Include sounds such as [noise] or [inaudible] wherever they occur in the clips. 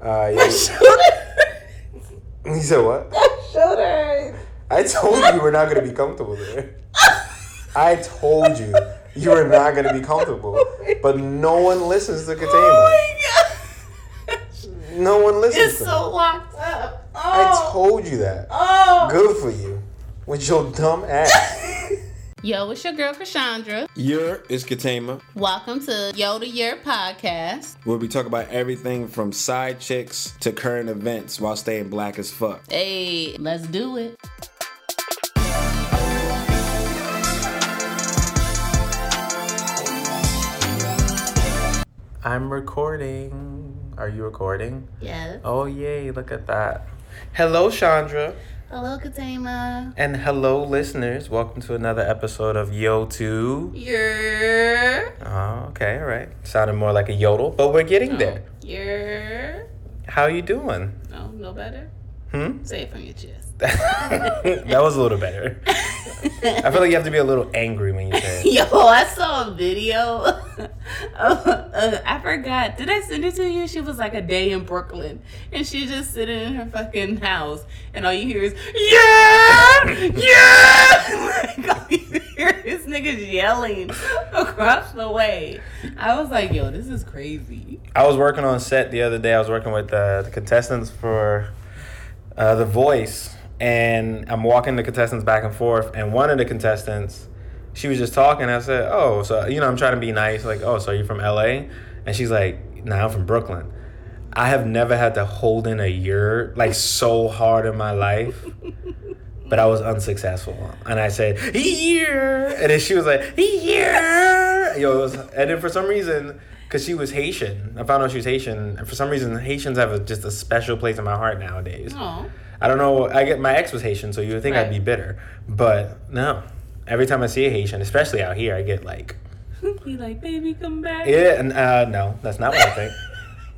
Uh, yeah. you said what? Shoulder. I told you you were not gonna be comfortable there. I told you you were not gonna be comfortable, but no one listens to Katama. Oh my god. No one listens. It's to so me. locked up. I Oh. told you that. oh. Good for you. With your dumb ass. Yo, it's your girl Cassandra. Your is Katama, Welcome to Yo to Your podcast. where we talk about everything from side chicks to current events while staying black as fuck. Hey, let's do it. I'm recording. Are you recording? Yes. Oh yay, look at that. Hello Chandra. Hello, Katama. And hello listeners. Welcome to another episode of Yo 2. Yeah. Oh, okay, all right. Sounded more like a yodel, but we're getting there. Yeah. How you doing? No, no better. Hmm? Say it from your chest. [laughs] that was a little better. I feel like you have to be a little angry when you say it. [laughs] Yo, I saw a video. [laughs] of, uh, I forgot. Did I send it to you? She was like a day in Brooklyn, and she's just sitting in her fucking house, and all you hear is yeah, yeah. like all you hear is niggas yelling across the way. I was like, yo, this is crazy. I was working on set the other day. I was working with uh, the contestants for uh, The Voice, and I'm walking the contestants back and forth. And one of the contestants, she was just talking. I said, "Oh, so you know, I'm trying to be nice. Like, oh, so you're from LA?" And she's like, "Nah, I'm from Brooklyn." I have never had to hold in a year like so hard in my life. [laughs] But I was unsuccessful, and I said year, and then she was like year. Yo, was, and then for some reason, because she was Haitian, I found out she was Haitian, and for some reason, Haitians have a, just a special place in my heart nowadays. Oh, I don't know. I get my ex was Haitian, so you would think I'd be bitter, but no. Every time I see a Haitian, especially out here, I get like, [laughs] he like, baby, come back. yeah, and uh, no, that's not what I think. [laughs]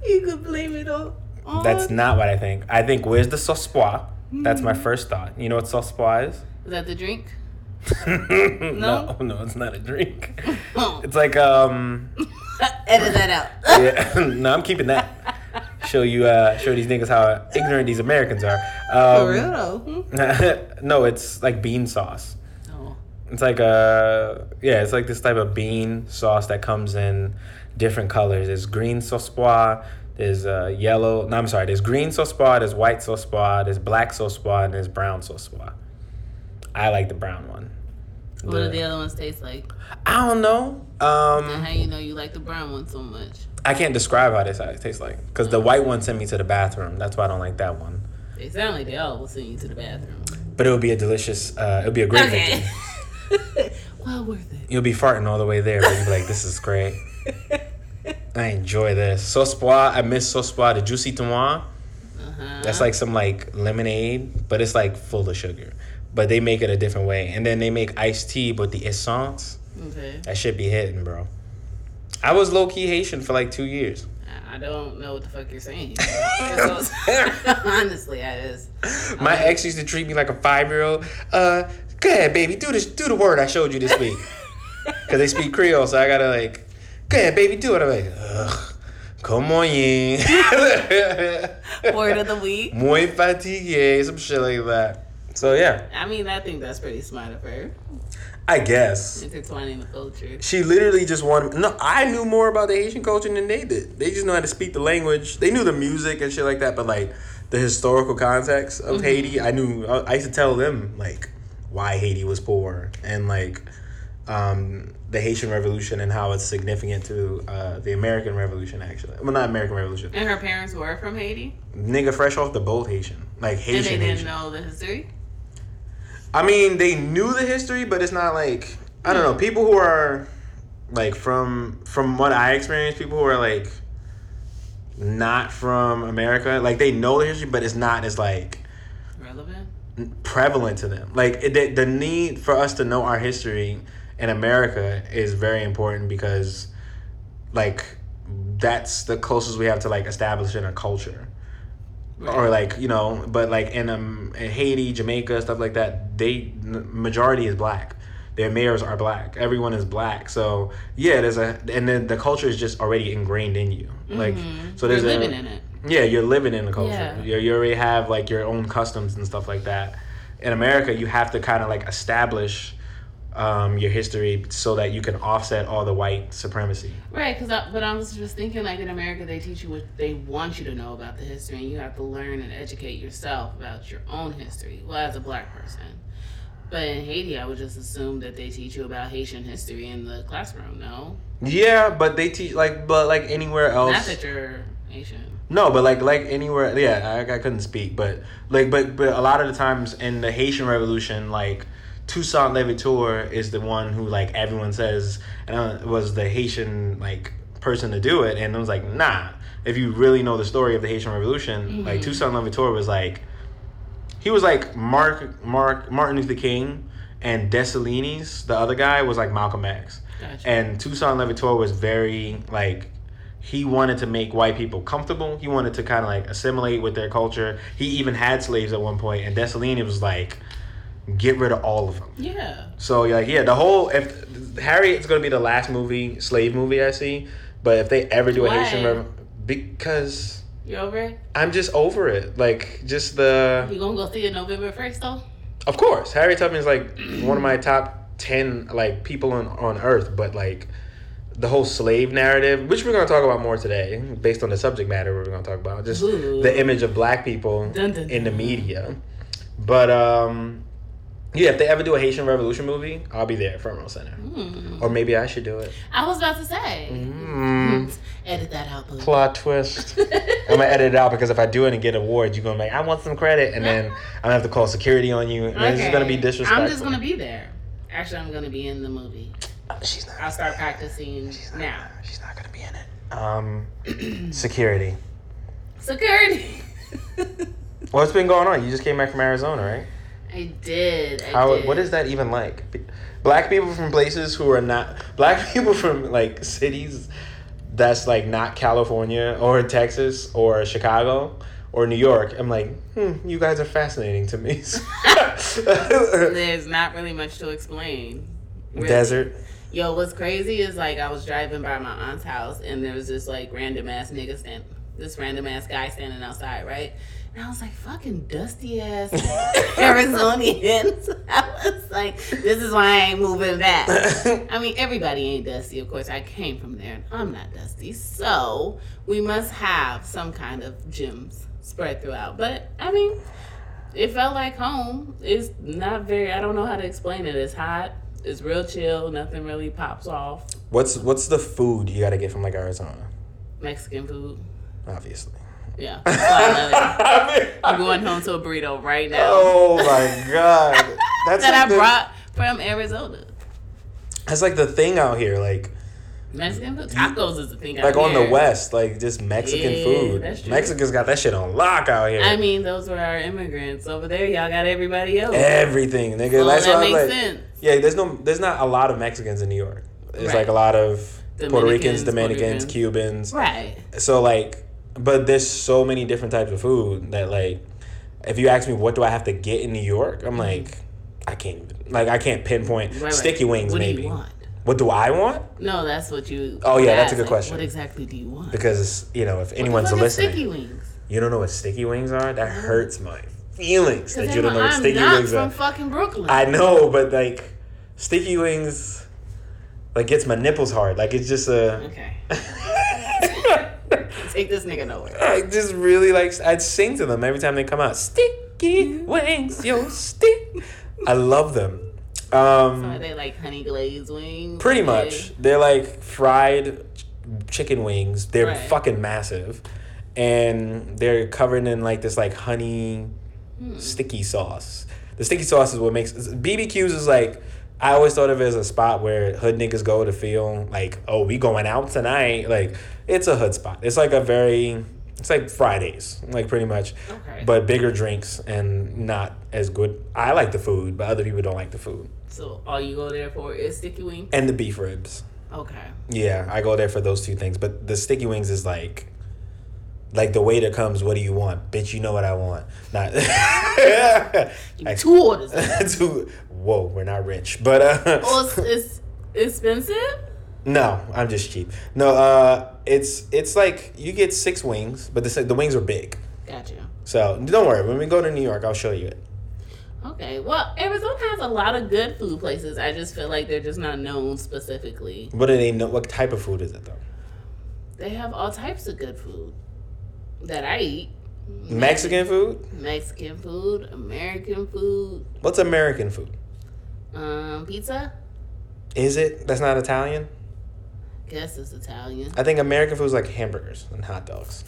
You could blame it all. on- That's not what I think. I think where's the sauce That's my first thought. You know what sauce is? Is that the drink? [laughs] no, no, it's not a drink. Oh. It's like um, [laughs] Edit that out. [laughs] yeah, no, I'm keeping that. Show you, uh, show these niggas how ignorant these Americans are. For Um, real though. no, it's like bean sauce. Oh. It's like a yeah, it's like this type of bean sauce that comes in different colors. There's green sauce there's uh, yellow. No, I'm sorry. There's green sauce there's white sauce there's black sauce and there's brown sauce I like the brown one. What do The- the other ones taste like? I don't know. Um, how you know you like the brown one so much? I can't describe how this tastes like because the white one sent me to the bathroom. That's why I don't like that one. They sound like they all will send you to the bathroom. But it would be a delicious. Uh, it would be a great Okay. victory. [laughs] well worth it. You'll be farting all the way there, but you'll be like, "This is great." I enjoy this. Sauce pois, I miss sauce pois, the juicy tomato. Uh-huh. That's like some like lemonade, but it's like full of sugar. But they make it a different way. And then they make iced tea, but the essence, Okay. that should be hitting, bro. I was low key Haitian for like two years. I- don't know what the fuck you're saying. [laughs] [laughs] Honestly, I just. My ex used to treat me like a five year old. Uh, go ahead, baby, do this, do the word I showed you this week. [laughs] Cause they speak Creole, so I gotta like, go ahead, baby, do it. I'm like, ugh, come on, yin. Word of the week. Muy fatigué, some shit like that. So yeah, I mean, I think that's pretty smart of her. I guess. Intertwining the culture. She literally just wanted. No, I knew more about the Haitian culture than they did. They just know how to speak the language. They knew the music and shit like that, but like the historical context of Haiti, I knew. I, I used to tell them like why Haiti was poor and like um, the Haitian Revolution and how it's significant to uh, the American Revolution. Actually, well, not American Revolution. And her parents were from Haiti? Nigga, fresh off the boat, Haitian, like And Haitian. they didn't Haitian. know the history? I mean, they knew the history, but it's not like I don't know. Hmm. People who are like from from what I experienced, people who are like not from America, like they know the history, but it's not as like Relevant? prevalent to them. Like it, the, the need for us to know our history in America is very important because like that's the closest we have to like establishing a culture or like you know but like in um in haiti jamaica stuff like that they majority is black their mayors are black everyone is black so yeah there's a and then the culture is just already ingrained in you like so there's You're a in it. Yeah, you're living in the culture. Yeah. You you already have like your own customs and stuff like that. In America, you have to kind of like establish um, your history so that you can offset all the white supremacy. Right, because I, but I was just thinking, like in America, they teach you what they want you to know about the history, and you have to learn and educate yourself about your own history. Well, as a black person, but in Haiti, I would just assume that they teach you about Haitian history in the classroom. No, Yeah, but they teach like, but like anywhere else. not that you're Haitian. No, but like like anywhere, yeah, I, I couldn't speak, but like but but a lot of the times in the Haitian Revolution, like Toussaint Louverture is the one who like everyone says and uh, was the Haitian like person to do it, and I was like, nah. If you really know the story of the Haitian Revolution, like Toussaint Louverture was like, he was like Mark Mark Martin Luther King, and Dessalines, the other guy, was like Malcolm X. Gotcha. And Toussaint Louverture was very like he wanted to make white people comfortable. He wanted to kind of like assimilate with their culture. He even had slaves at one point, and Dessalines was like, get rid of all of them. Yeah, So like yeah, the whole if Harriet is gonna be the last movie slave movie I see, but if they ever do a Haitian Rev- because you over it? I'm just over it. Like just the You gonna go see it November first though? of course Harriet Tubman is like one of my top ten like people on on earth, but like the whole slave narrative, which we're gonna talk about more today, based on the subject matter we're gonna talk about, just Ooh. the image of black people Dun, dun, in the media. But um, yeah, if they ever do a Haitian Revolution movie, I'll be there at front row center. Hmm. Or maybe I should do it. I was about to say. Mm, [laughs] Edit that out, please. plot twist. [laughs] I'm gonna edit it out because if I do it and get awards, you're gonna be like, I want some credit, and then [laughs] I'm gonna have to call security on you. And This is gonna be Okay. disrespectful. I'm just gonna be there. Actually, I'm gonna be in the movie. She's not. I'll start practicing now. She's not gonna be in it. Um, [clears throat] security. Security. What's been going on? You just came back from Arizona, right? I did. I How? did. What is that even like? Black people from places who are not [laughs] black people from like cities that's like not California or Texas or Chicago or New York. I'm like, hmm, you guys are fascinating to me. [laughs] There's not really much to explain. really. Desert. Yo, what's crazy is like I was driving by my aunt's house and there was this like random ass nigga stand, this random ass guy standing outside, right? And I was like, fucking dusty ass [laughs] Arizonians. [laughs] I was like, this is why I ain't moving back. [laughs] I mean, everybody ain't dusty. Of course, I came from there and I'm not dusty. So we must have some kind of gyms spread throughout. But I mean, it felt like home. It's not very, I don't know how to explain it. It's hot. It's real chill. Nothing really pops off. What's what's the food you gotta get from like Arizona? Mexican food. Obviously. Yeah. That's I love it. [laughs] I mean, I'm going home to a burrito right now Oh my god. [laughs] That's that I the, brought from Arizona. That's like the thing out here, like Mexican food. Tacos is the thing. like on the west, like just Mexican Yeah, food. Mexicans got that shit on lock out here. I mean, those were our immigrants. Over there, y'all got everybody else. Everything, nigga. That's that makes like, sense. yeah. There's no, there's not a lot of Mexicans in New York. It's Right. like a lot of Puerto Ricans, Dominicans, Dominicans, Puerto Cubans. Right. So like, but there's so many different types of food that like, if you ask me what do I have to get in New York, I'm mm-hmm. like, I can't like I can't pinpoint Right, right. sticky wings What do maybe. want? What do I want? No, that's what you. Oh, yeah, that's a good like, question. What exactly do you want? Because you know if anyone's listening, sticky wings. you don't know what sticky wings are. That uh-huh. hurts my feelings that you don't know what I'm sticky wings from are. fucking Brooklyn. I know, but like sticky wings, like gets my nipples hard. Like it's just a. okay. [laughs] [laughs] [laughs] Take this nigga nowhere. I just really like. I'd sing to them every time they come out. Sticky wings, yo, stick. I love them. Are Um, they like honey glazed wings? pretty Are much. They're like fried ch- chicken wings. They're Right. fucking massive, and they're covered in like this like honey Hmm. sticky sauce. The sticky sauce is what makes BBQs is like. I always thought of it as a spot where hood niggas go to feel like, oh, we going out tonight. Like it's a hood spot. It's like a very, it's like Fridays, like pretty much, Okay. but bigger drinks and not as good. I like the food, but other people don't like the food So all you go there for is sticky wings? and the beef ribs. Okay. Yeah, I go there for those two things. But the sticky wings is like, like the waiter comes. What do you want, bitch? You know what I want. Not. [laughs] Two orders. [laughs] Two- Whoa, we're not rich, but uh, [laughs] oh, it's, it's expensive? No, I'm just cheap. No, uh, it's it's like you get six wings, but the the wings are big. Got you. So don't worry. When we go to New York, I'll show you it. Okay. Well, Arizona has a lot of good food places. I just feel like they're just not known specifically. What do they know? What type of food is it though? They have all types of good food that I eat. Mexican food. Mexican food, American food, What's American food? Um, pizza. Is it? That's not Italian. Guess it's Italian. I think American food is like hamburgers and hot dogs.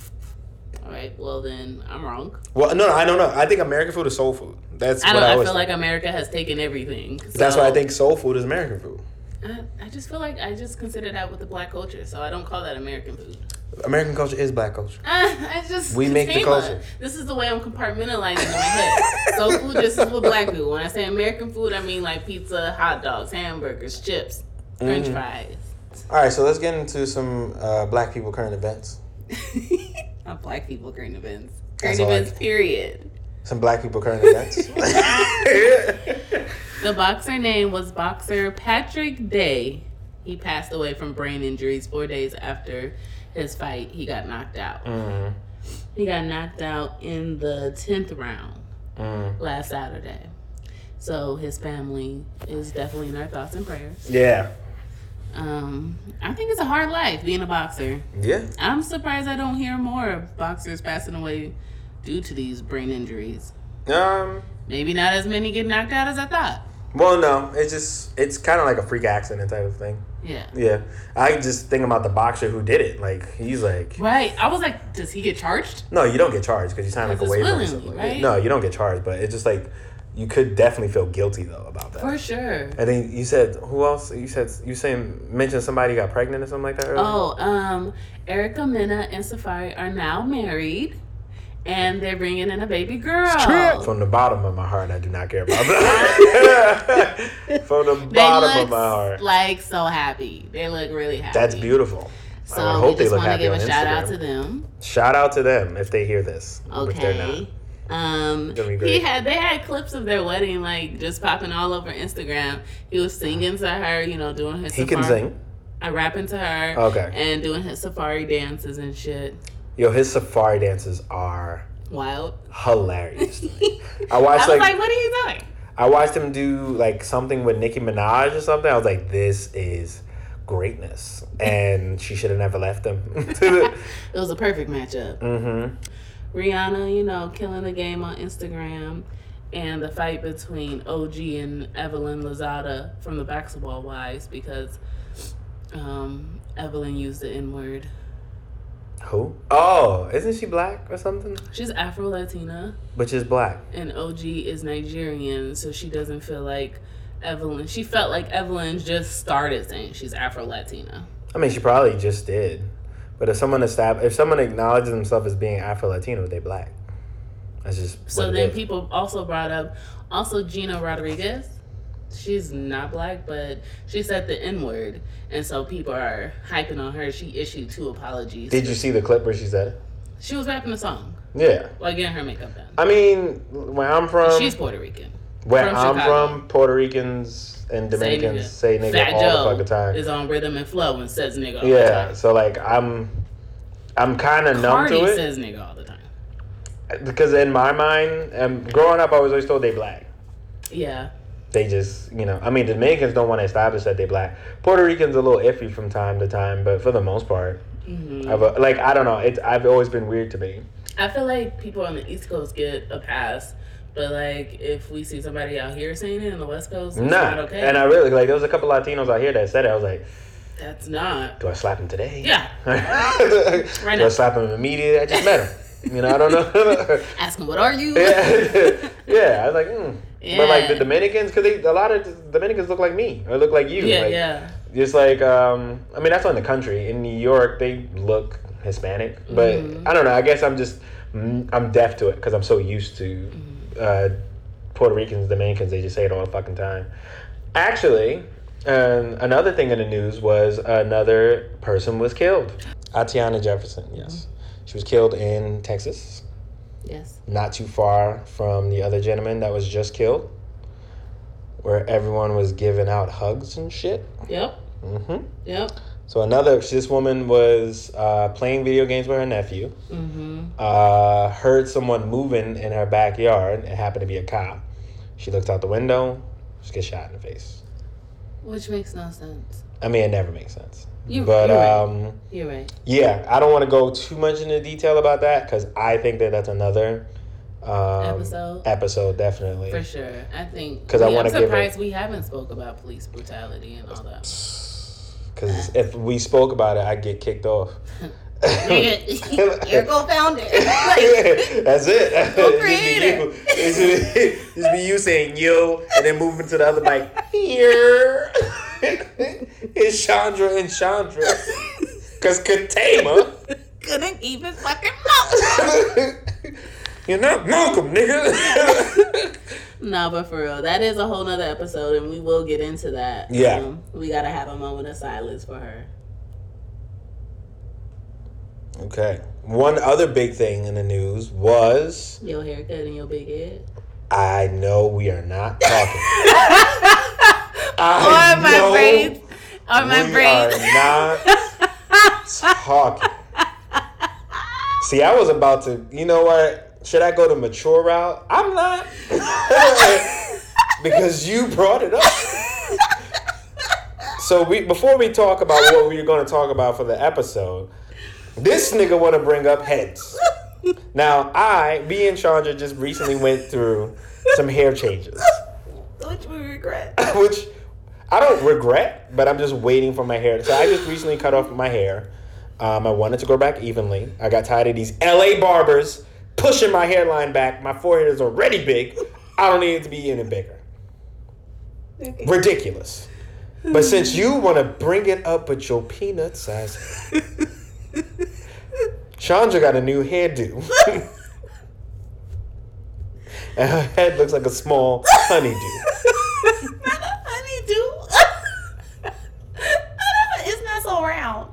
All right. Well, then I'm wrong. Well, no, no, I don't know. I think American food is soul food. That's I don't. I, I, feel think. like America has taken everything. That's why I think soul food is American food. I, I just feel like I just consider that with the black culture, so I don't call that American food. American culture is black culture. [laughs] Uh, I just We make the culture. This is the way I'm compartmentalizing in my head. So food just is with black people. When I say American food, I mean like pizza, hot dogs, hamburgers, chips, French Mhm. fries. All right, so let's get into some uh, black people current events. [laughs] Not black people current events. Current I- events, period. Some black people current events. [laughs] The boxer name was boxer Patrick Day. He passed away from brain injuries four days after his fight. He got knocked out. mm, He got knocked out in the 10th round mm. last Saturday. So his family is definitely in our thoughts and prayers. Yeah, Um, I think it's a hard life being a boxer. yeah. I'm surprised I don't hear more of boxers passing away due to these brain injuries. Um. Maybe not as many get knocked out as I thought. Well, no, it's just it's kind of like a freak accident type of thing. Yeah. Yeah, I just think about the boxer who did it. Like he's like, Right. I was like, does he get charged? no, you don't get charged because you sign like a waiver or something. right? No, you don't get charged, but it's just like you could definitely feel guilty though about that. For sure. And then you said who else? You said you saying mentioned somebody got pregnant or something like that. Earlier? Oh, um, Erica Mena and Safaree are now married, and they're bringing in a baby girl. From the bottom of my heart, I do not care about [laughs] that. From the They bottom look of my heart, like so happy. They look really happy. that's beautiful. So I hope they just look want to happy give on a shout out Instagram. to them. Shout out to them if they hear this. If they're not. Okay. Um, he had they had clips of their wedding like just popping all over Instagram. He was singing to her, you know, doing his He can Safaree- sing. uh, rapping to her, Okay. and doing his Safaree dances and shit. Yo, his Safaree dances are Wild. hilarious. I [laughs] I watched was like, like, what are you doing? I watched him do like something with Nicki Minaj or something. I was like, this is greatness, [laughs] and she should have never left him. [laughs] It was a perfect matchup. mm-hmm. Rihanna, you know, killing the game on Instagram, and the fight between OG and Evelyn Lozada from the Basketball Wives because um, Evelyn used the N word. Who? Oh, isn't she black or something? She's Afro Latina, But she's black. and OG is Nigerian, so she doesn't feel like Evelyn. She felt like Evelyn just started saying she's Afro Latina. I mean, she probably just did. But if someone estab- if someone acknowledges themselves as being Afro Latino, they black. That's just So then people also brought up also Gina Rodriguez. She's not black, but she said the N word, and so people are hyping on her. She issued two apologies. Did you see the clip where she said it? She was rapping a song Yeah. while getting her makeup done. I mean, where I'm from, She's Puerto Rican. where from I'm Chicago. from, Puerto Ricans and Dominicans say nigga, Fat all Joe the fucking time. is on rhythm and flow and says nigga all the Yeah, so like I'm, I'm kind of numb to it says nigga all the time. because in my mind, um, growing up, I was always told they black. Yeah. They just, you know, I mean, the Dominicans don't want to establish that they black. Puerto Ricans a little iffy from time to time, but for the most part, hmm I've, uh, like I don't know, it's I've always been weird to me. I feel like people on the East Coast get a pass, but like if we see somebody out here saying it in the West Coast, it's Nah, not okay. and I really like there was a couple Latinos out here that said it. I was like, That's not. do I slap him today? Yeah. [laughs] do now. I slap him immediately? I just met him. You know, I don't know. [laughs] Ask him what are you? [laughs] yeah, yeah. I was like, mm. But like the Dominicans, because they a lot of Dominicans look like me or look like you. yeah, like, yeah. Just like, um, I mean, that's on the country. In New York, they look Hispanic, but Mhm. I don't know. I guess I'm just mm, I'm deaf to it because I'm so used to uh, Puerto Ricans, Dominicans. They just say it all the fucking time. Actually, um, another thing in the news was another person was killed. [gasps] Atatiana Jefferson. Yes, she was killed in Texas, Yes. not too far from the other gentleman that was just killed, where everyone was giving out hugs and shit. Yep. hmm Yep. So another, this woman was uh, playing video games with her nephew. Mm-hmm. Uh, heard someone moving in her backyard. It happened to be a cop. She looked out the window. She gets shot in the face. Which makes no sense. I mean, it never makes sense. You- but you're right. um, You're right. yeah, I don't want to go too much into detail about that because I think that that's another um, Episode? Episode, definitely. For sure. I think 'Cause I yeah, wanna I'm give it- surprised we haven't spoke about police brutality and all that. [sighs] Because if we spoke about it, I'd get kicked off. [laughs] [laughs] [laughs] You're co-founder. That's it. Co-creator. It's just, be you. It's just be- just be you saying yo, and then moving to the other mic. Here, it's Chandra and Chandra. Cause Katama, [laughs] Couldn't even fucking mouth. [laughs] you're not Malcolm, nigga. [laughs] no, but for real, that is a whole nother episode, and we will get into that. Yeah. Um, we gotta have a moment of silence for her. okay. One other big thing in the news was Your haircut and your big head. I know we are not talking. On my know braids. On my we braids. are not talking. See, I was about to. You know what? Should I go the mature route? I'm not, [laughs] because you brought it up. So we before we talk about what we are going to talk about for the episode, this nigga want to bring up heads. Now I, me and Chandra just recently went through some hair changes, Which we regret. [laughs] which I don't regret, but I'm just waiting for my hair. So I just recently cut off my hair. Um, I wanted to grow back evenly. I got tired of these LA barbers pushing my hairline back. My forehead is already big. I don't need it to be any bigger. Okay. Ridiculous. But since you want to bring it up with your peanut size, Chandra got a new hairdo. [laughs] and her head looks like a small. Honeydew. it's not so round.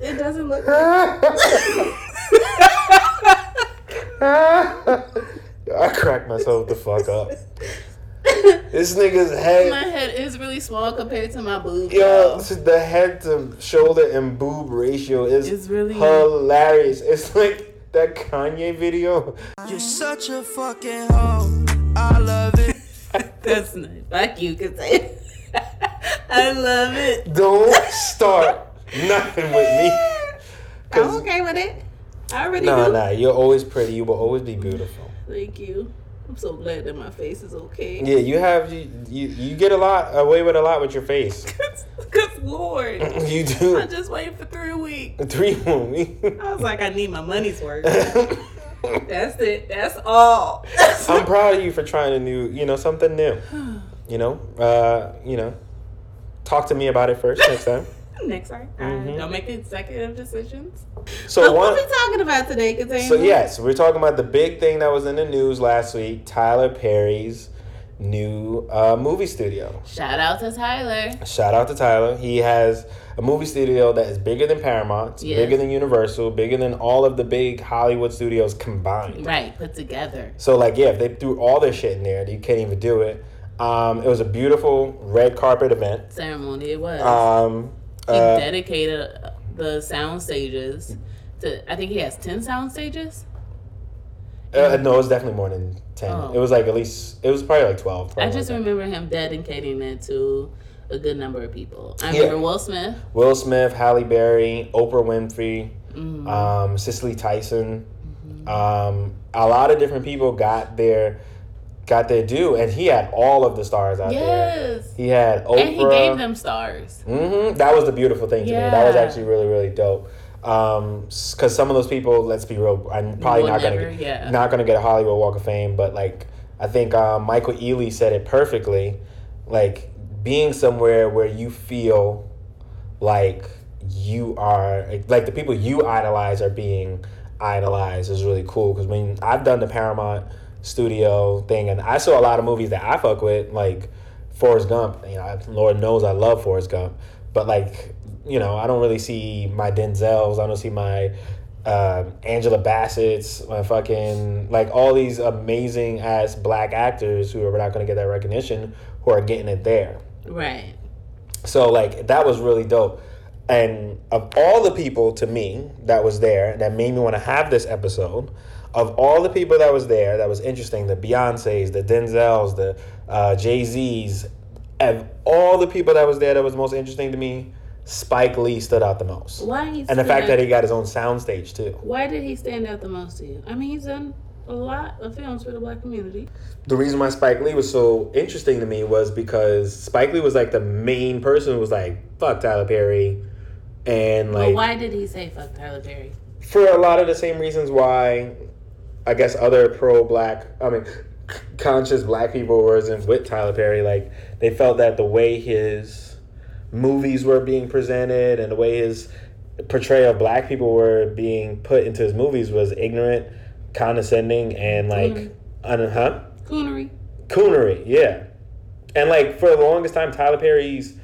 It doesn't look like [laughs] I cracked myself the fuck up. This nigga's head, my head is really small compared to my boob. yo, though. the head to shoulder and boob ratio is It's really- hilarious. It's like that Kanye video. You're such a fucking hoe. I love it. [laughs] That's nice. Fuck you, cause I, [laughs] I love it. Don't start nothing with me. [laughs] I'm okay with it. I already No, do. nah, you're always pretty. You will always be beautiful. Thank you. I'm so glad that my face is okay. Yeah, you have you you, you get a lot away with a lot with your face. [laughs] Cause Lord, [laughs] You do. I just waited for three weeks. three more weeks. I was like, I need my money's worth. That's it. That's all. I'm proud of you for trying a new, you know, something new. [sighs] You know, uh, you know, talk to me about it first next time. Next time, Mhm. don't make executive decisions. So So one, what are we talking about today, Katina? so yes, we're talking about the big thing that was in the news last week. Tyler Perry's new uh, movie studio. Shout out to Tyler. Shout out to Tyler. He has a movie studio that is bigger than Paramount, Yes. bigger than Universal, bigger than all of the big Hollywood studios combined. Right, put together. So like, yeah, if they threw all their shit in there, you can't even do it. Um, it was a beautiful red carpet event. Ceremony it was. Um, he uh, dedicated the sound stages to. I think he has ten sound stages. uh, no, it was definitely more than ten. Oh. It was like at least it was probably like twelve. I just like remember him dedicating it to a good number of people. I Yeah. remember Will Smith. Will Smith, Halle Berry, Oprah Winfrey, Mhm. um, Cicely Tyson. Mm-hmm. Um, a lot of different people got their got their due, and he had all of the stars out there. yes. He had Oprah. And he gave them stars. Mm-hmm. That was the beautiful thing to me. That was actually really, really dope. Um, because some of those people, let's be real, I'm probably Will not gonna get, yeah. not gonna get a Hollywood Walk of Fame, but like I think um, Michael Ealy said it perfectly. Like being somewhere where you feel like you are like the people you idolize are being idolized is really cool. Because when I've done the Paramount Studio thing, and I saw a lot of movies that I fuck with, like Forrest Gump. You know, Lord knows I love Forrest Gump, but like you know, I don't really see my Denzels. I don't see my um, Angela Bassett's, my fucking like all these amazing ass black actors who are not going to get that recognition who are getting it there. Right. So like that was really dope. And of all the people to me that was there that made me want to have this episode, of all the people that was there that was interesting, the Beyonces, the Denzels, the uh, Jay Z's, of all the people that was there that was most interesting to me, Spike Lee stood out the most. Why he And the fact that he got his own soundstage too. Why did he stand out the most to you? I mean, he's done a lot of films for the black community. the reason why Spike Lee was so interesting to me was because Spike Lee was like the main person who was like, fuck Tyler Perry. And But like, why did he say fuck Tyler Perry? for a lot of the same reasons why I guess other pro black, I mean, conscious black people wasn't with Tyler Perry. Like, they felt that the way his movies were being presented and the way his portrayal of black people were being put into his movies was ignorant, condescending, and like, Mhm. un- huh? Coonery. coonery, yeah. And like for the longest time, Tyler Perry's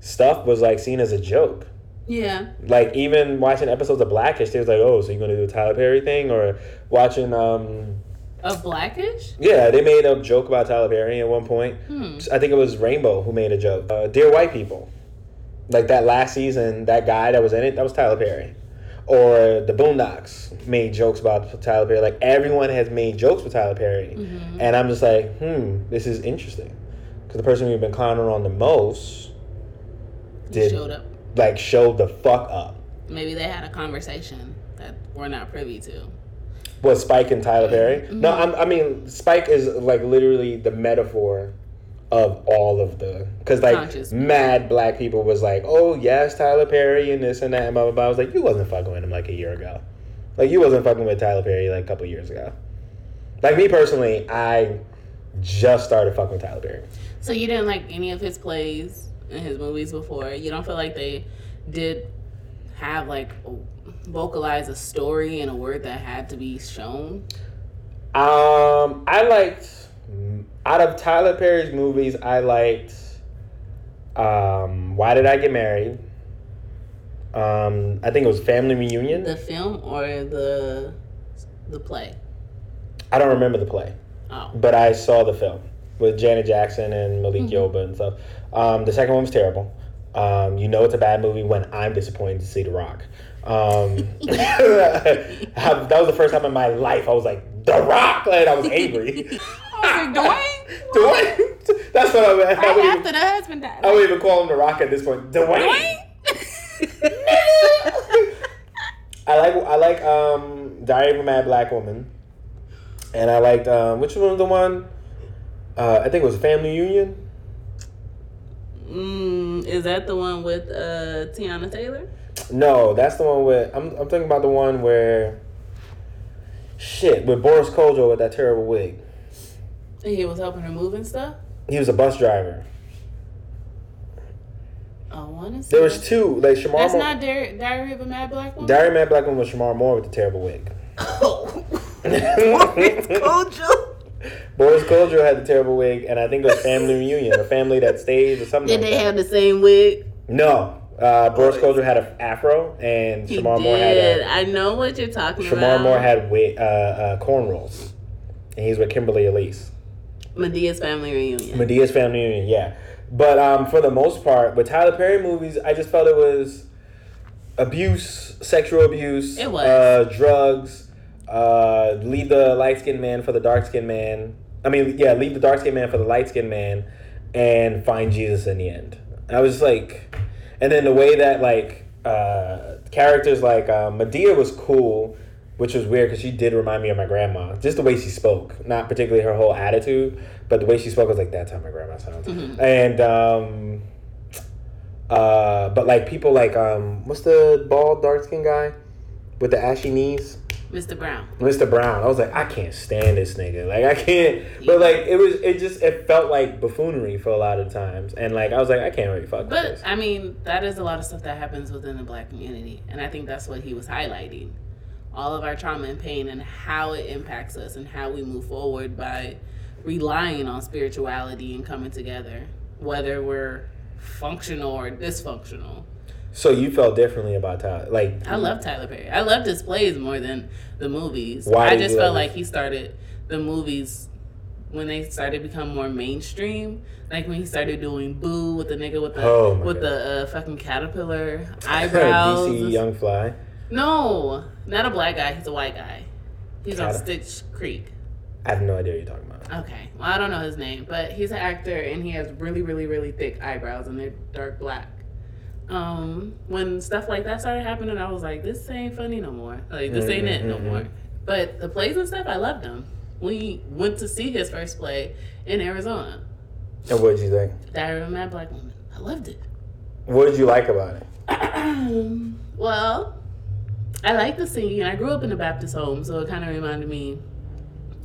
stuff was like seen as a joke. Yeah. Like even watching episodes of Blackish, they was like, "Oh, so you're gonna do a Tyler Perry thing?" Or watching, um, Of Blackish? yeah, they made a joke about Tyler Perry at one point. Hmm. I think it was Rainbow who made a joke. Uh, Dear White People, like that last season, that guy that was in it, that was Tyler Perry. Or the Boondocks made jokes about Tyler Perry. Like everyone has made jokes with Tyler Perry, Mm-hmm. and I'm just like, hmm, this is interesting, because the person we've been clowning on the most did showed up. Like showed the fuck up. Maybe they had a conversation that we're not privy to. Was Spike and Tyler Perry? Mm-hmm. No, I'm, I mean Spike is like literally the metaphor of all of the because like Conscious. mad black people was like, oh yes, Tyler Perry and this and that and blah blah blah. I was like, you wasn't fucking with him like a year ago, like you wasn't fucking with Tyler Perry like a couple years ago. Like me personally, I just started fucking with Tyler Perry. So you didn't like any of his plays and his movies before? You don't feel like they did have like vocalize a story and a word that had to be shown? Um, I liked out of Tyler Perry's movies. I liked um, Why Did I Get Married? Um, I think it was Family Reunion. The film or the the play? I don't remember the play, Oh. but I saw the film with Janet Jackson and Malik Yoba and stuff. Um, the second one was terrible. Um, you know it's a bad movie when I'm disappointed to see The Rock. Um, [laughs] [laughs] that was the first time in my life I was like, The Rock! And I was angry. [laughs] I was like, Dwayne? Dwayne. That's what I meant. I Right would, after even, the husband died. I would even call him the Rock at this point. Dwayne. I like I like um Diary of a Mad Black Woman, and I liked um which one was the one? Uh, I think it was Family Union. mm, is that the one with uh, Teyana Taylor? No, that's the one with I'm I'm thinking about the one where shit with Boris Kodjoe with that terrible wig. He was helping her move and stuff? He was a bus driver. I want to say. There was two like Shemar. That's Moore- not Diary, Diary of a Mad Black Woman? Diary of a Mad Black Woman was Shemar Moore with the terrible wig. [laughs] Oh. Boris [laughs] Kodjoe had a terrible wig, and I think it was Family [laughs] Reunion, a family that stays or something. Did like they that. have the same wig? No, uh, Boris Kodjoe had an afro, and He Shemar Moore did. had I know what you're talking a, about. Shemar Moore had wi- uh, uh, cornrows, and he's with Kimberly Elise. Madea's family reunion. Madea's Family Reunion, yeah. But um, for the most part, with Tyler Perry movies, I just felt it was abuse, sexual abuse, It was. uh, drugs. Uh, leave the light skinned man for the dark skinned man. I mean, yeah, leave the dark skinned man for the light skinned man, and find Jesus in the end. I was like, and then the way that like uh, characters like uh, Madea was cool, which was weird because she did remind me of my grandma. Just the way she spoke, not particularly her whole attitude, but the way she spoke was like that's how my grandma sounds. And um, uh, but like people like um, what's the bald dark skinned guy with the ashy knees? Mr. Brown. Mr. Brown. I was like, I can't stand this nigga. Like I can't. But like it was, it just it felt like buffoonery for a lot of times, and like I was like, I can't really fuck with But. I mean, that is a lot of stuff that happens within the black community, and I think that's what he was highlighting. All of our trauma and pain and how it impacts us and how we move forward by relying on spirituality and coming together, whether we're functional or dysfunctional. So you felt differently about Tyler, like I love Tyler Perry. I loved his plays more than the movies. Why I just felt love like he started the movies when they started to become more mainstream. Like when he started doing Boo with the nigga with the Oh with God. the uh, fucking caterpillar [laughs] eyebrows. DC Young Fly. No, not a black guy. He's a white guy. He's on Schitt's Creek. I have no idea what you're talking about. Okay. Well, I don't know his name, but he's an actor and he has really, really, really thick eyebrows and they're dark black. Um, when stuff like that started happening, I was like, this ain't funny no more. Like, this ain't it no Mhm, more. But the plays and stuff, I loved them. We went to see his first play in Arizona. And what did you think? Diary of a Mad Black Woman. I loved it. What did you like about it? [clears throat] well, I like the singing. I grew up in a Baptist home, so it kind of reminded me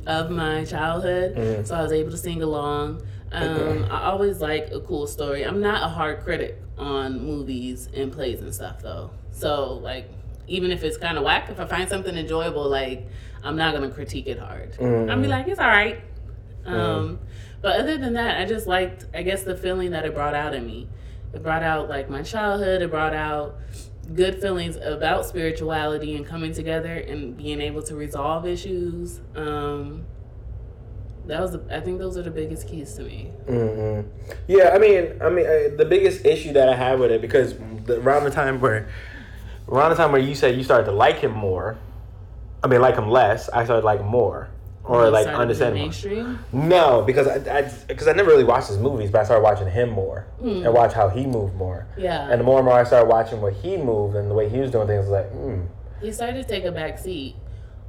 of my childhood. Mhm. So I was able to sing along. Um, I always like a cool story. I'm not a hard critic on movies and plays and stuff, though. So like, even if it's kind of whack, if I find something enjoyable, like I'm not gonna critique it hard. I'll be like, it's all right. Um, But other than that, I just liked, I guess, the feeling that it brought out in me. It brought out like my childhood. It brought out good feelings about spirituality and coming together and being able to resolve issues. Um, that was, the, I think, those are the biggest keys to me. Mm-hmm. Yeah, I mean, I mean, uh, the biggest issue that I had with it because the, around the time where, around the time where you said you started to like him more, I mean, like him less, I started to like him more, or like understand mainstream. No, because I, I, because I never really watched his movies, but I started watching him more and watch how he moved more. Yeah. And the more and more I started watching what he moved and the way he was doing things, I was like, hmm. He started to take a back seat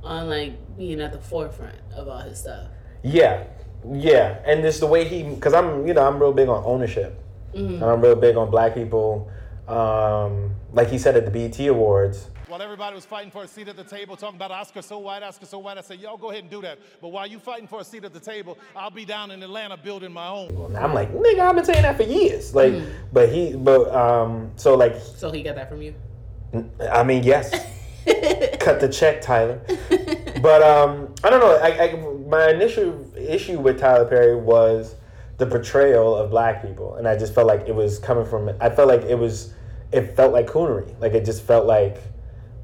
on like being at the forefront of all his stuff. Yeah, yeah, and it's the way he, because I'm, you know, I'm real big on ownership, and I'm real big on black people. Um, like he said at the BET Awards, While everybody was fighting for a seat at the table, talking about Oscar so white, Oscar so white, I said, y'all go ahead and do that. But while you fighting for a seat at the table, I'll be down in Atlanta building my own. and I'm like, nigga, I've been saying that for years. Like, but he, but um, so like, So he got that from you. I mean, yes, [laughs] cut the check, Tyler. But um, I don't know. I, I my initial issue with Tyler Perry was the portrayal of black people, and I just felt like it was coming from. I felt like it was. It felt like coonery. Like it just felt like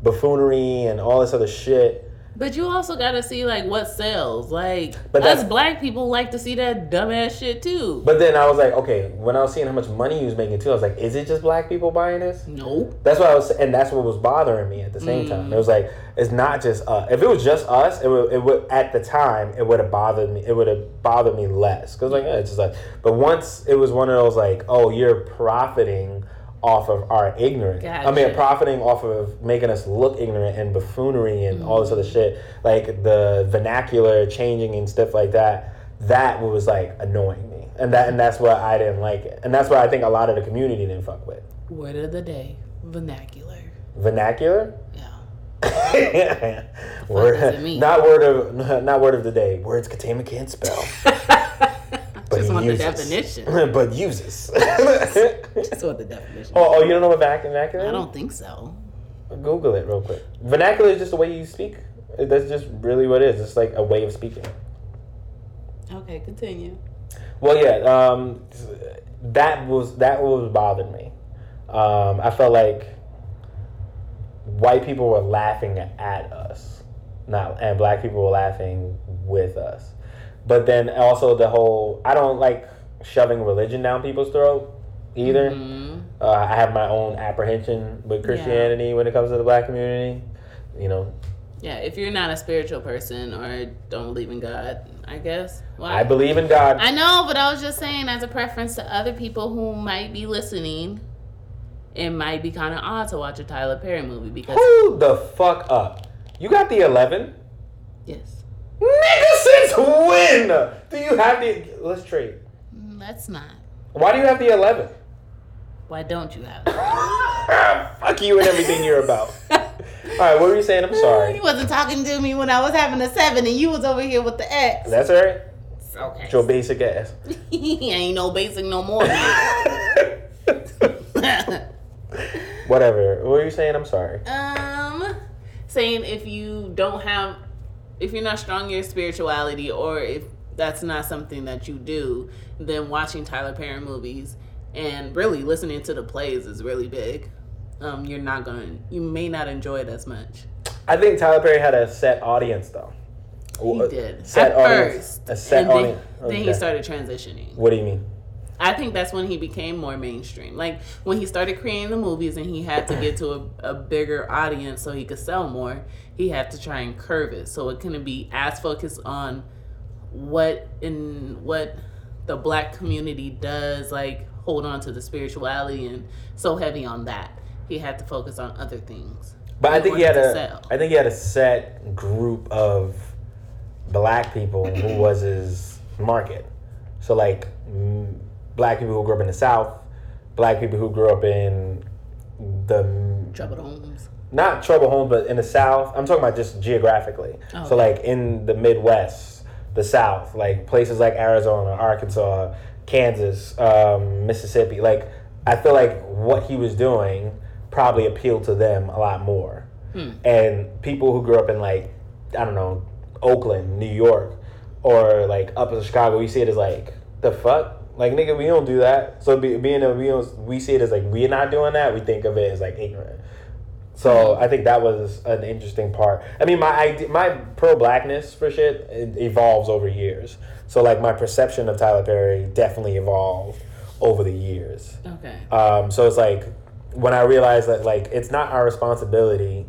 buffoonery and all this other shit. But you also got to see like what sells. Like But us black people like to see that dumbass shit too. But then I was like, okay, when I was seeing how much money he was making too, I was like, is it just black people buying this? nope. That's what I was, and that's what was bothering me at the same time. It was like it's not just uh, if it was just us, it would, it would at the time it would have bothered me. It would have bothered me less because like yeah, it's just like. But once it was one of those like, oh, you're profiting off of our ignorance. I mean, profiting off of making us look ignorant and buffoonery and mm-hmm. all this other shit, like the vernacular changing and stuff like that. That was like annoying me, and that and that's why I didn't like it, and that's why I think a lot of the community didn't fuck with Word of the day, vernacular. vernacular. Yeah. [laughs] word, does it mean? not word of [laughs] not word of the day. Words Katama can't spell, [laughs] but Just want the definition. [laughs] but uses. [laughs] That's what the definition. oh, oh, you don't know what vac- vernacular? I don't think so. Google it real quick. Vernacular is just the way you speak. That's just really what it is. It's like a way of speaking. Okay, continue. Well, yeah, um, that was that was bothered me. Um, I felt like white people were laughing at us, not and black people were laughing with us. But then also the whole I don't like shoving religion down people's throat either. Mhm. Uh, I have my own apprehension with Christianity when it comes to the black community. You know, Yeah, if you're not a spiritual person or don't believe in God, I guess. Well, I believe in God. I know, but I was just saying, as a preference to other people who might be listening, it might be kind of odd to watch a Tyler Perry movie because Hold the fuck up. You got the 11? yes, Nigga, since when do you have the? Let's trade. That's not. Why do you have the 11? Why don't you have? it? [laughs] Fuck you and everything you're about. [laughs] All right, what were you saying? I'm sorry. You wasn't talking to me when I was having a seven, and you was over here with the X. That's all right. Okay. Your basic ass. [laughs] Ain't no basic no more. Whatever. What were you saying? I'm sorry. um, saying if you don't have, if you're not strong in your spirituality, or if that's not something that you do, then watching Tyler Perry movies and really listening to the plays is really big. Um, you're not gonna, you may not enjoy it as much. I think Tyler Perry had a set audience though. He did set at audience- first, a set and then, audience- then he started transitioning. What do you mean? I think that's when he became more mainstream. Like when he started creating the movies and he had to get to a, a bigger audience so he could sell more, he had to try and curve it so it couldn't be as focused on what in what the black community does, like hold on to the spirituality and so heavy on that. He had to focus on other things. But I think he had a. sell. I think he had a set group of black people who was his market. So like black people who grew up in the South, black people who grew up in the Troubled homes. not trouble homes, but in the South. I'm talking about just geographically. Oh, So like in the Midwest, the South, like places like Arizona, Arkansas, Kansas, um, Mississippi. Like I feel like what he was doing probably appealed to them a lot more. And people who grew up in like I don't know Oakland, New York, or like up in Chicago, we see it as like the fuck. Like nigga, we don't do that. So be, being that we don't, we see it as like we're not doing that. We think of it as like ignorant. So I think that was an interesting part. I mean, my idea, my pro blackness for shit it evolves over years. So like my perception of Tyler Perry definitely evolved over the years. Okay. Um, so it's like when I realized that like it's not our responsibility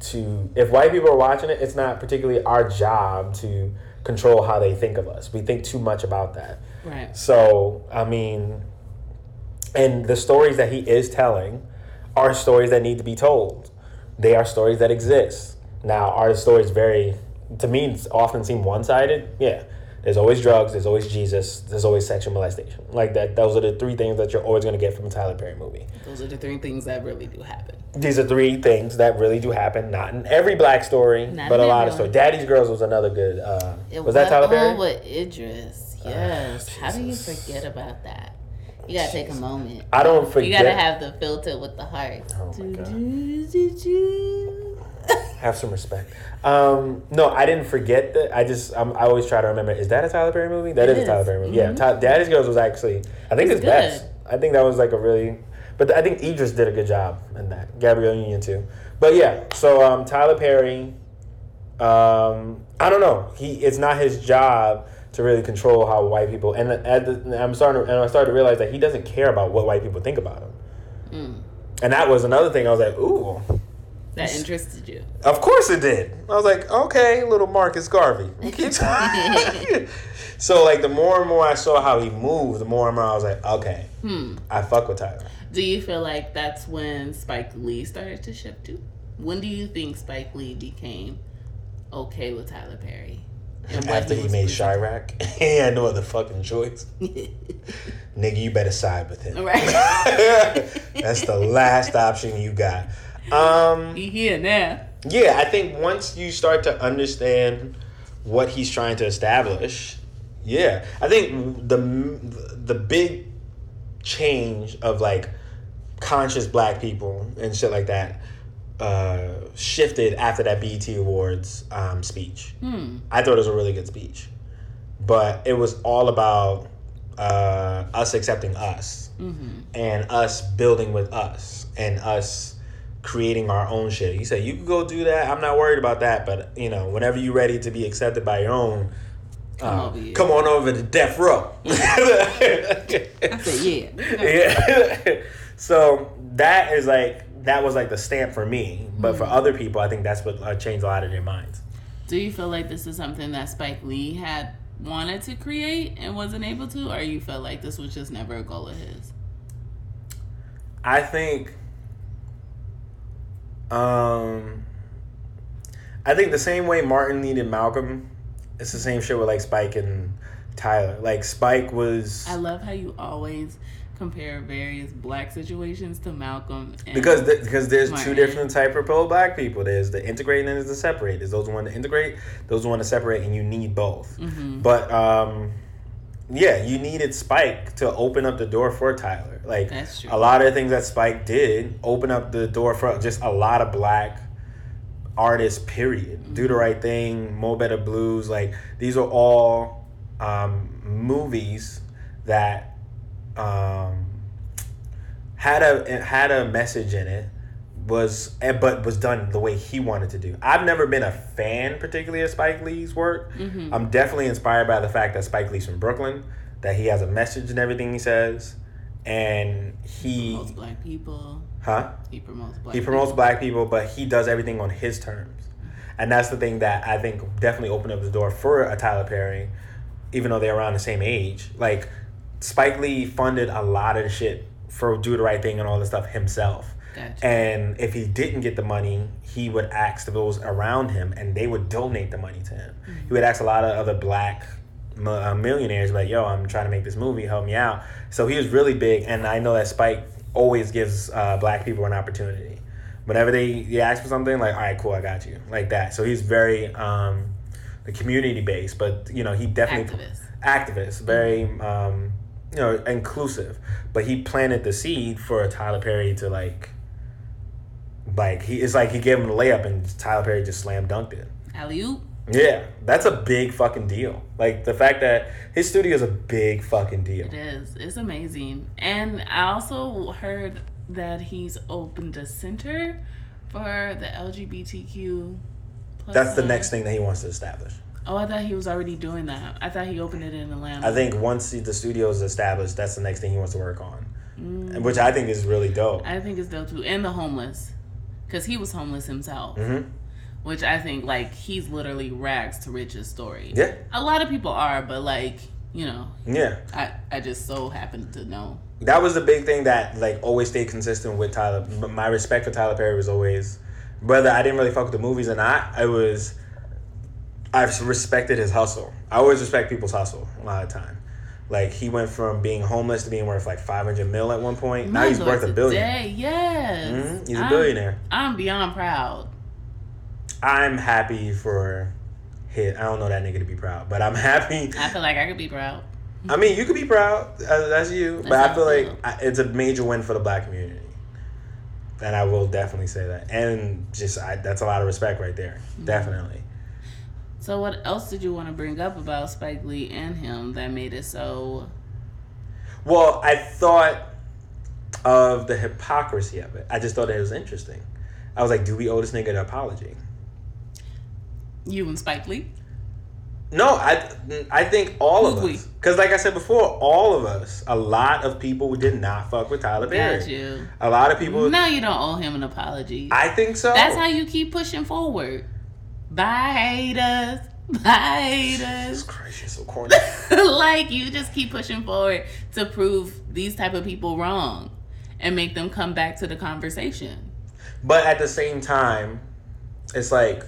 to if white people are watching it, it's not particularly our job to control how they think of us. We think too much about that. Right. So I mean, and the stories that he is telling are stories that need to be told. They are stories that exist. Now, are the stories very, to me, often seem one sided? Yeah. There's always drugs. There's always Jesus. There's always sexual molestation. Like that. Those are the three things that you're always going to get from a Tyler Perry movie. Those are the three things that really do happen. These are three things that really do happen. Not in every black story, Not but a lot of stories. Daddy's Girls was another good. Uh, It was that Tyler Perry? Oh, with Idris. Yes. How do you forget about that? You gotta take a moment. I don't forget. You gotta have the filter with the heart. Oh my God. [laughs] Have some respect. Um, no, I didn't forget that. I just um, I always try to remember. Is that a Tyler Perry movie? That is, is a. Tyler Perry movie. Yeah, Ty- Daddy's Girls was actually I think it's It's best. I think that was like a really, but I think Idris did a good job in that. Gabrielle Union too. But yeah, so um, Tyler Perry. Um, I don't know. He it's not his job to really control how white people and the, I'm starting to, and I started to realize that he doesn't care about what white people think about him. Mm. And that was another thing I was like, ooh, That interested you. of course it did. I was like, okay, little Marcus Garvey. [laughs] [laughs] so like the more and more I saw how he moved, the more and more I was like, okay, Hmm. I fuck with Tyler. Do you feel like that's when Spike Lee started to shift too? When do you think Spike Lee became okay with Tyler Perry? [laughs] After he made? Chi-Raq, he had no other fucking choice. [laughs] Nigga, you better side with him. right. [laughs] That's the last option you got. Um, He here now. yeah, I think once you start to understand what he's trying to establish, yeah, I think the the big change of like conscious black people and shit like that uh, shifted after that BET Awards um, speech. I thought it was a really good speech, but it was all about uh, us accepting us and us building with us and us creating our own shit. He said, "You can go do that. I'm not worried about that, but you know, whenever you're ready to be accepted by your own." Come uh, over come on over to death row. [laughs] I said, yeah. [laughs] yeah. so that is like that was like the stamp for me, but for other people, I think that's what uh, changed a lot of their minds. Do you feel like this is something that Spike Lee had wanted to create and wasn't able to, or you felt like this was just never a goal of his? I think, um, I think the same way Martin needed Malcolm, it's the same shit with like Spike and Tyler. Like Spike was I love how you always compare various black situations to Malcolm. And because because there's two different type of pro black people. There's the integrate and there's the separate. There's those who want to integrate, those who want to separate, and you need both. Mm-hmm. But um, yeah, you needed Spike to open up the door for Tyler. Like That's true. a lot of the things that Spike did open up the door for just a lot of black artists. Period. Do the right thing. Mo Better Blues. Like these are all um, movies that um, had a had a message in it, was eh, but was done the way he wanted to do. I've never been a fan particularly of Spike Lee's work. Mm-hmm. I'm definitely inspired by the fact that Spike Lee's from Brooklyn, that he has a message in everything he says, and he Promotes black people. huh He promotes black. he promotes people. black people, but he does everything on his terms, and that's the thing that I think definitely opened up the door for a Tyler Perry, even though they're around the same age. Like Spike Lee funded a lot of the shit for Do the Right Thing and all this stuff himself. Gotcha. And if he didn't get the money, he would ask those around him, and they would donate the money to him. He would ask a lot of other black uh, millionaires, like, "Yo, I'm trying to make this movie. Help me out." So he was really big, and I know that Spike always gives uh, black people an opportunity. Whenever they, they ask for something, like, "All right, cool, I got you," like that. So he's very um, the community based, but you know, he definitely Activist. activist, very um, you know inclusive. But he planted the seed for Tyler Perry to like, like he it's like he gave him the layup and Tyler Perry just slam dunked it. Alley oop. Yeah, that's a big fucking deal. Like the fact that his studio is a big fucking deal. It is. It's amazing. And I also heard that he's opened a center for the LGBTQ. plus That's the next thing that he wants to establish. Oh, I thought he was already doing that. I thought he opened it in Atlanta. I think once the studio is established, that's the next thing he wants to work on, And which I think is really dope. I think it's dope too. And the homeless. Because he was homeless himself. Mm-hmm. Which I think, like, he's literally rags to riches story. Yeah, A lot of people are, but, like, you know, yeah. I, I just so happened to know. that was the big thing that like always stayed consistent with Tyler. My respect for Tyler Perry was always, whether I didn't really fuck with the movies or not, I was, I respected his hustle. I always respect people's hustle a lot of time. Like he went from being homeless to being worth like five hundred mil at one point. now My he's worth a billion. Yes. Mhm, he's a I'm- billionaire. I'm beyond proud. I'm happy for him. I don't know that nigga to be proud, but I'm [laughs] happy. I feel like I could be proud. I mean, you could be proud. Uh, that's you. But I feel I like. I, it's a major win for the black community. And I will definitely say that. And just, I, that's a lot of respect right there. Mm-hmm. Definitely. So, what else did you want to bring up about Spike Lee and him that made it so? Well, I thought of the hypocrisy of it. I just thought that it was interesting. I was like, do we owe this nigga an apology? You and Spike Lee? No, I I think all of Who's we? us. Because like I said before, all of us, a lot of people did not fuck with Tyler Perry. Got you. A lot of people. No, you don't owe him an apology. I think so. That's how you keep pushing forward. Bye, haters. Bye, Jesus haters. Christ, you're so corny. [laughs] like you just keep pushing forward to prove these type of people wrong and make them come back to the conversation. But at the same time, it's like,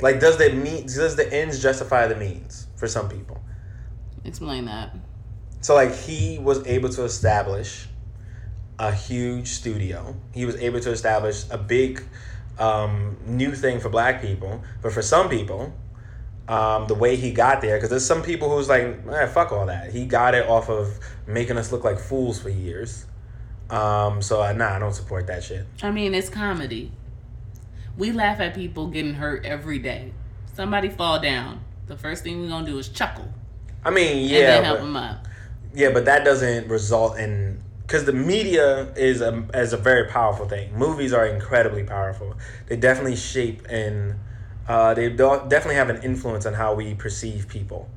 like does the mean does the ends justify the means for some people? Explain that. So like he was able to establish a huge studio. He was able to establish a big um, new thing for black people. But for some people, um, the way he got there, because there's some people who's like, eh, fuck all that. He got it off of making us look like fools for years. Um, so uh, nah, I don't support that shit. I mean, it's comedy. We laugh at people getting hurt every day. Somebody fall down. The first thing we're gonna do is chuckle I mean, and yeah, then help but- them up. Yeah, but that doesn't result in because the media is a is a very powerful thing. Movies are incredibly powerful. They definitely shape and uh, they definitely have an influence on how we perceive people.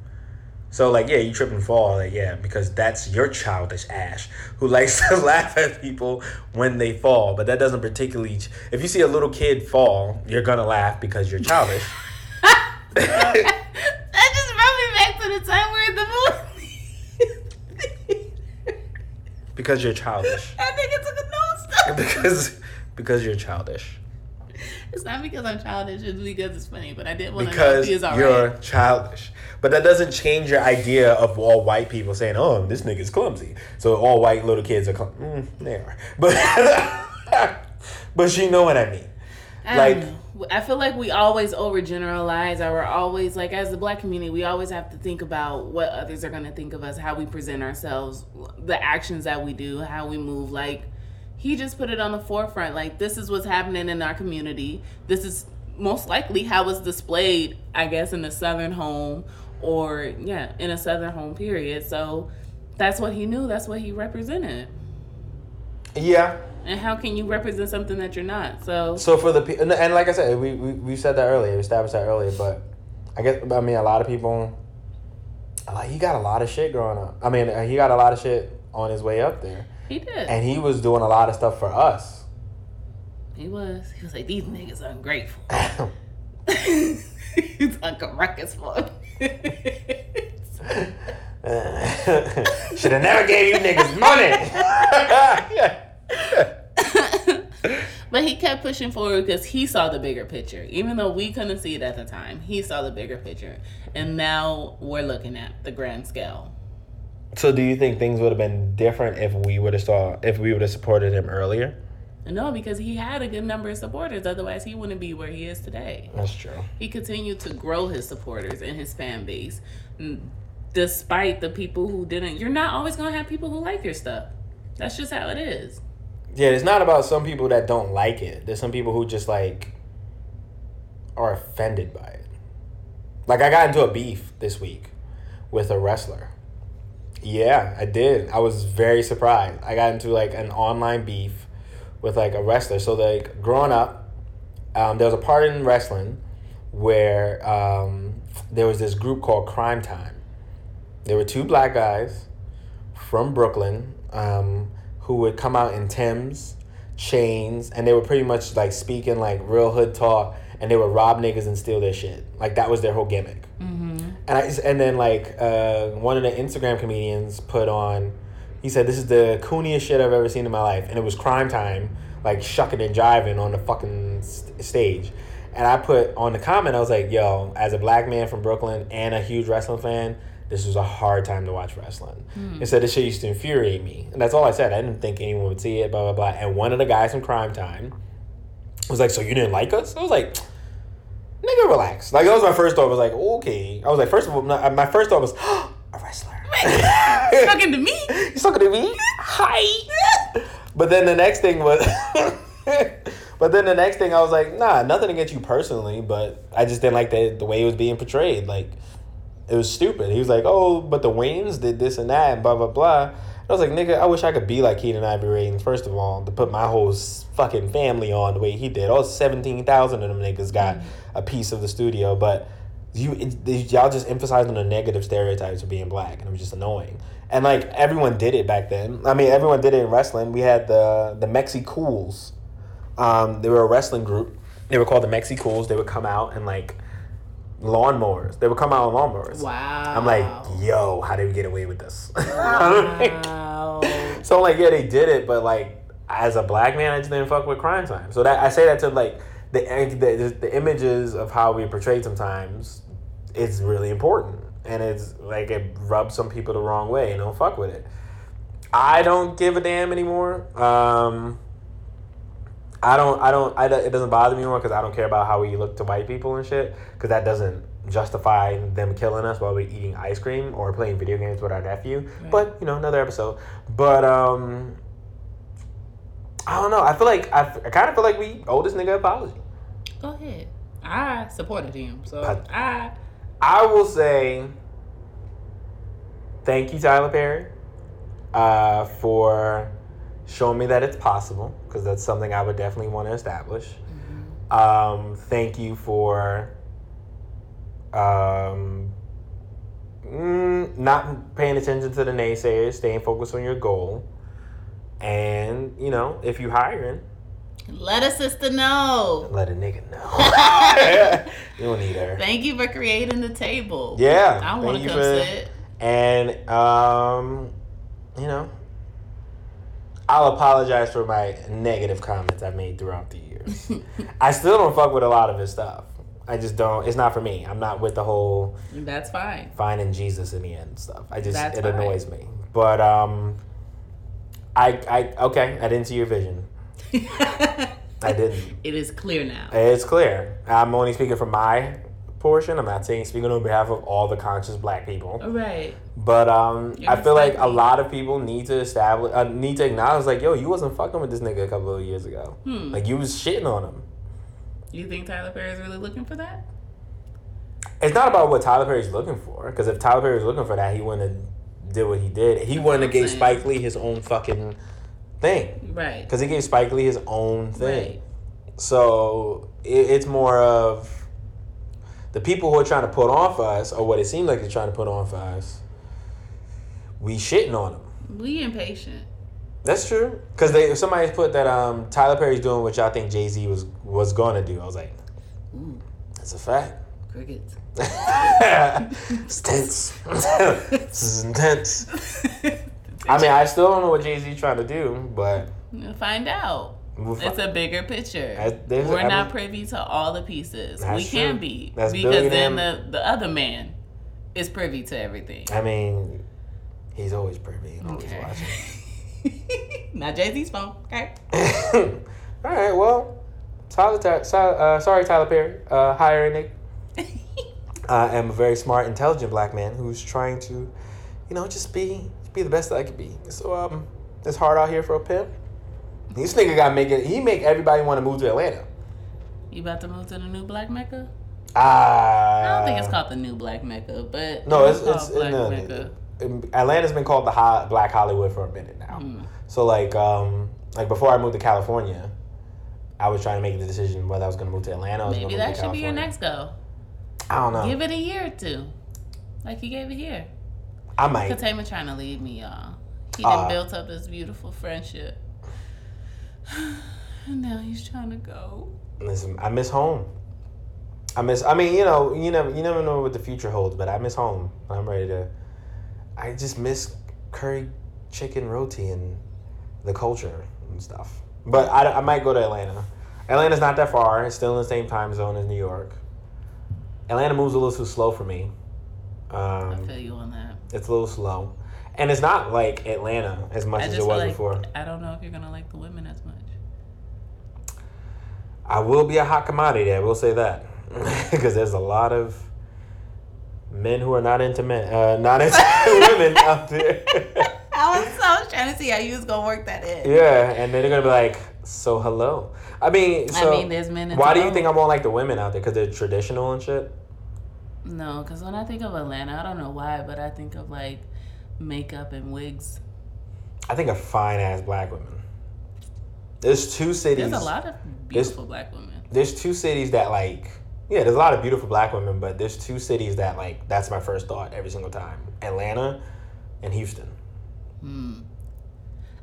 So like, yeah, you trip and fall, like yeah, because that's your childish Ash who [laughs] likes to laugh at people when they fall. But that doesn't particularly. If you see a little kid fall, you're gonna laugh because you're childish. [laughs] That just brought me back to the time we're in the movie. Because you're childish. [laughs] I think took a step. [laughs] because because you're childish. It's not because I'm childish, it's because it's funny, but I did want to know if because he you're childish. But that doesn't change your idea of all white people saying, "Oh, this nigga's clumsy." So all white little kids are, clumsy. mm, they are. But [laughs] but you know what I mean. I like- I feel like we always overgeneralize, or we're always like, as the black community, we always have to think about what others are going to think of us, how we present ourselves, the actions that we do, how we move. Like, he just put it on the forefront. Like, this is what's happening in our community. This is most likely how it's displayed, I guess, in the Southern home, or yeah, in a Southern home period. So that's what he knew. That's what he represented. Yeah. And how can you represent something that you're not? So So for the and, and like I said, we, we we said that earlier, we established that earlier, but I guess I mean a lot of people. Like he got a lot of shit growing up. I mean, he got a lot of shit on his way up there, he did. and he was doing a lot of stuff for us. he was. He was like, these niggas ungrateful. [laughs] He's Ruckus fuck. [laughs] Should have never gave you niggas money. [laughs] [laughs] But he kept pushing forward because he saw the bigger picture. Even though we couldn't see it at the time, he saw the bigger picture. And now we're looking at the grand scale. so, do you think things would have been different if we would have saw if we would have supported him earlier? No, because he had a good number of supporters. Otherwise, he wouldn't be where he is today. That's true. He continued to grow his supporters and his fan base, despite the people who didn't. You're not always gonna have people who like your stuff. That's just how it is. Yeah, it's not about some people that don't like it. There's some people who just like are offended by it. Like I got into a beef this week with a wrestler. Yeah, I did. I was very surprised. I got into like an online beef with like a wrestler. So like growing up, um, there was a part in wrestling where um, there was this group called Cryme Tyme. There were two black guys from Brooklyn um, who would come out in Tims, chains, and they were pretty much like speaking like real hood talk, and they would rob niggas and steal their shit. Like that was their whole gimmick. And I and then like uh, one of the Instagram comedians put on, he said this is the cooniest shit I've ever seen in my life, and it was Cryme Tyme, like shucking and jiving on the fucking st- stage. And I put on the comment, I was like, yo, as a black man from Brooklyn and a huge wrestling fan, this was a hard time to watch wrestling. Hmm. It said this shit used to infuriate me. And that's all I said. I didn't think anyone would see it, blah, blah, blah. And one of the guys from Cryme Tyme was like, so you didn't like us? I was like, nigga, relax. Like, that was my first thought. I was like, okay. I was like, first of all, my my first thought was, [gasps] a wrestler. [laughs] Talking to me. [laughs] He's talking to me? Hi. [laughs] But then the next thing was, but then the next thing I was like, nah, nothing against you personally, but I just didn't like the, the way it was being portrayed. Like, it was stupid. He was like, oh, but the Wayans did this and that, and blah, blah, blah. I was like, nigga, I wish I could be like Keenen Ivory Wayans, first of all, to put my whole fucking family on the way he did. All 17,000 of them niggas got a piece of the studio, but you it, y'all just emphasized on the negative stereotypes of being black, and it was just annoying. And like everyone did it back then. I mean, everyone did it in wrestling. We had the the Mexicools. Um, they were a wrestling group. They were called the Mexicools. They would come out and like lawnmowers. They would come out on lawnmowers. Wow. I'm like, yo, how did we get away with this? [laughs] Wow. so I'm like, yeah, they did it, but like as a black man, I just didn't fuck with Cryme Tyme. So that I say that to like the the, the images of how we portrayed sometimes. It's really important, and it's like it rubs some people the wrong way, and don't fuck with it. I don't give a damn anymore. Um, I don't. I don't. I, don't- it doesn't bother me anymore because I don't care about how we look to white people and shit. Because that doesn't justify them killing us while we're eating ice cream or playing video games with our nephew. But you know, another episode. But um, I don't know. I feel like I, I kind of feel like we owe this nigga apology. Go ahead. I supported him, so But- I. I will say thank you, Tyler Perry, uh, for showing me that it's possible because that's something I would definitely want to establish. Um, thank you for um, mm, not paying attention to the naysayers, staying focused on your goal. And, you know, if you hiring, Let a sister know. let a nigga know. [laughs] [laughs] you don't need her. Thank you for creating the table. Yeah. I want to come sit. And um, you know, I'll apologize for my negative comments I've made throughout the years. [laughs] I still don't fuck with a lot of his stuff. I just don't. It's not for me. I'm not with the whole That's fine. finding Jesus in the end stuff. I just That's it fine. annoys me. But um, I I okay. I didn't see your vision. [laughs] I didn't. It is clear now. It's clear. I'm only speaking from my portion. I'm not saying speaking on behalf of all the conscious black people. Right. But um, You're I feel like a lot of people need to establish, uh, need to acknowledge, like, yo, you wasn't fucking with this nigga a couple of years ago. Hmm. Like, you was shitting on him. You think Tyler Perry is really looking for that? It's not about what Tyler Perry's looking for, because if Tyler Perry was looking for that, he wouldn't have did what he did. He wouldn't have gave saying. Spike Lee his own fucking thing Right. because he gave Spike Lee his own thing. Right. So it, it's more of the people who are trying to put on for us, or what it seems like they're trying to put on for us. We shitting on them. We impatient. That's true. Because they somebody put that um, Tyler Perry's doing what y'all think Jay Z was was gonna do. I was like, that's a fact. Crickets. [laughs] it's tense. [laughs] this is intense. [laughs] I mean, I still don't know what Jay Z trying to do, but We'll find out. We'll It's a bigger picture. I- We're I not privy to all the pieces. We can true. be. That's because then the, the other man is privy to everything. I mean, he's always privy and always Okay. watching. [laughs] not Jay Z's phone. Okay. [laughs] All right, well, Tyler, Ty- Ty- uh, sorry, Tyler Perry. Uh, hiring Nick. [laughs] I am a very smart, intelligent black man who's trying to, you know, just be be the best that I could be. So um, it's hard out here for a pimp. This nigga got make it. He make everybody want to move to Atlanta. You about to move to the new Black Mecca? Ah, I don't think it's called the new Black Mecca, but No, it's, it's Black no, Mecca. Atlanta's been called the hot Black Hollywood for a minute now. Hmm. So like um like before I moved to California, I was trying to make the decision whether I was gonna move to Atlanta. Or Maybe that to should be your next go. I don't know. Give it a year or two, like you gave it here. I might. Ketayma trying to leave me, y'all. He done built up this beautiful friendship, and now he's trying to go. Listen, I miss home. I miss. I mean, you know, you never, you never know what the future holds, but I miss home. I'm ready to. I just miss curry chicken roti and the culture and stuff. But I, I might go to Atlanta. Atlanta's not that far. It's still in the same time zone as New York. Atlanta moves a little too slow for me. I Um, feel you on that. it's a little slow, and it's not like Atlanta as much I as it was like before. I don't know if you're gonna like the women as much. I will be a hot commodity. I will say that [laughs] because there's a lot of men who are not into men, uh, not into [laughs] women [laughs] out there. I was, I was trying to see how you was gonna work that in. yeah, and then they're gonna be like, "So hello." I mean, so I mean, there's men. why do you think I won't like the women out there? Because they're traditional and shit. No, because when I think of Atlanta, I don't know why, but I think of like makeup and wigs. I think of fine ass black women. There's two cities. There's a lot of beautiful black women. There's two cities that like. Yeah, there's a lot of beautiful black women, but there's two cities that like. That's my first thought every single time: Atlanta and Houston. Hmm.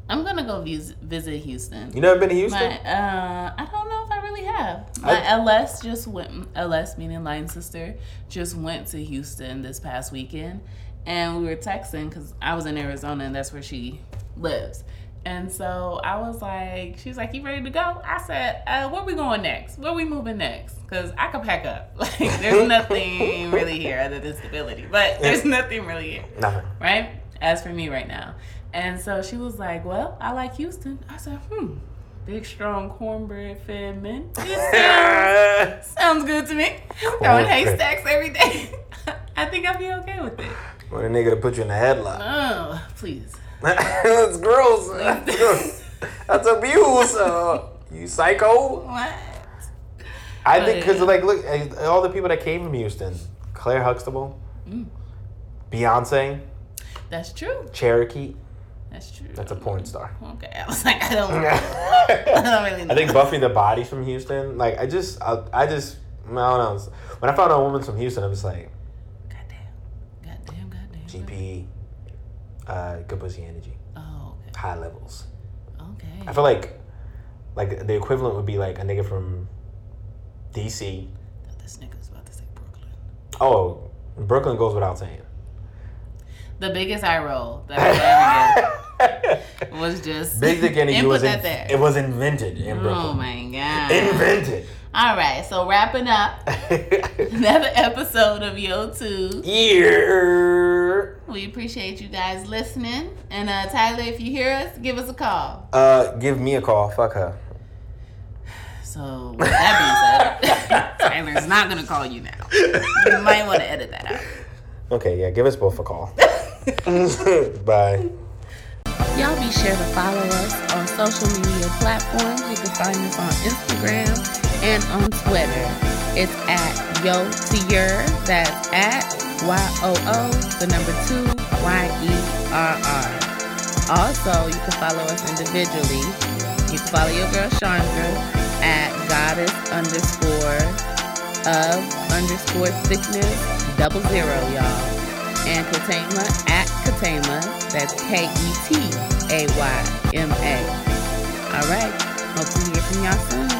I'm gonna go vis- visit Houston. You never been to Houston? My, uh, I don't know if I really have. I- My LS just went. LS meaning line sister just went to Houston this past weekend, and we were texting because I was in Arizona and that's where she lives. And so I was like, she was like, "You ready to go?" I said, uh, "Where we going next? Where we moving next? Cause I could pack up. [laughs] Like, there's nothing really here other than stability, but there's nothing really here." Nothing. right? As for me right now. And so she was like, Well, I like Houston. I said, Hmm, big, strong cornbread fed men. [laughs] Sounds, [laughs] sounds good to me. Throwing haystacks every day. I think I'll be okay with it. Want a nigga to put you in a headlock. Oh, please. That's [laughs] gross. [laughs] That's. Abuse. Uh, you psycho. What? I think because like look, eh, all the people that came from Houston, Claire Huxtable, Mm. Beyonce, That's true. Cherokee. That's true. That's a porn star. Okay. I was like, I don't, [laughs] I don't really know. I think Buffy the Body's from Houston. Like I just, I, I just, I don't know. When I found out a woman's from Houston, I was like. GP, uh, good pussy energy, Oh, okay. high levels. Okay. I feel like, like the equivalent would be like a nigga from DC. this nigga's about to say Brooklyn. Oh, Brooklyn goes without saying. The biggest eye roll that [laughs] I ever was just Big Dick Energy [laughs] was in, that it was invented in Brooklyn. Oh my god! Invented. All right, so wrapping up [laughs] another episode of Yo Two. Yeah. We appreciate you guys listening, and uh, Tyler, if you hear us, give us a call. Uh, give me a call. Fuck her. So with that being said, [laughs] Tyler's not gonna call you now. You might want to edit that out. Okay, yeah, give us both a call. [laughs] Bye. Y'all be sure to follow us on social media platforms. You can find us on Instagram and on Twitter. It's at Yo to That's at Y O O, the number two, Y E R R. Also, you can follow us individually. You can follow your girl Chandra at goddess underscore of underscore sickness double zero, y'all. And Ketayma at Ketayma. That's K E T A Y M A. All right. Hope to hear from y'all soon.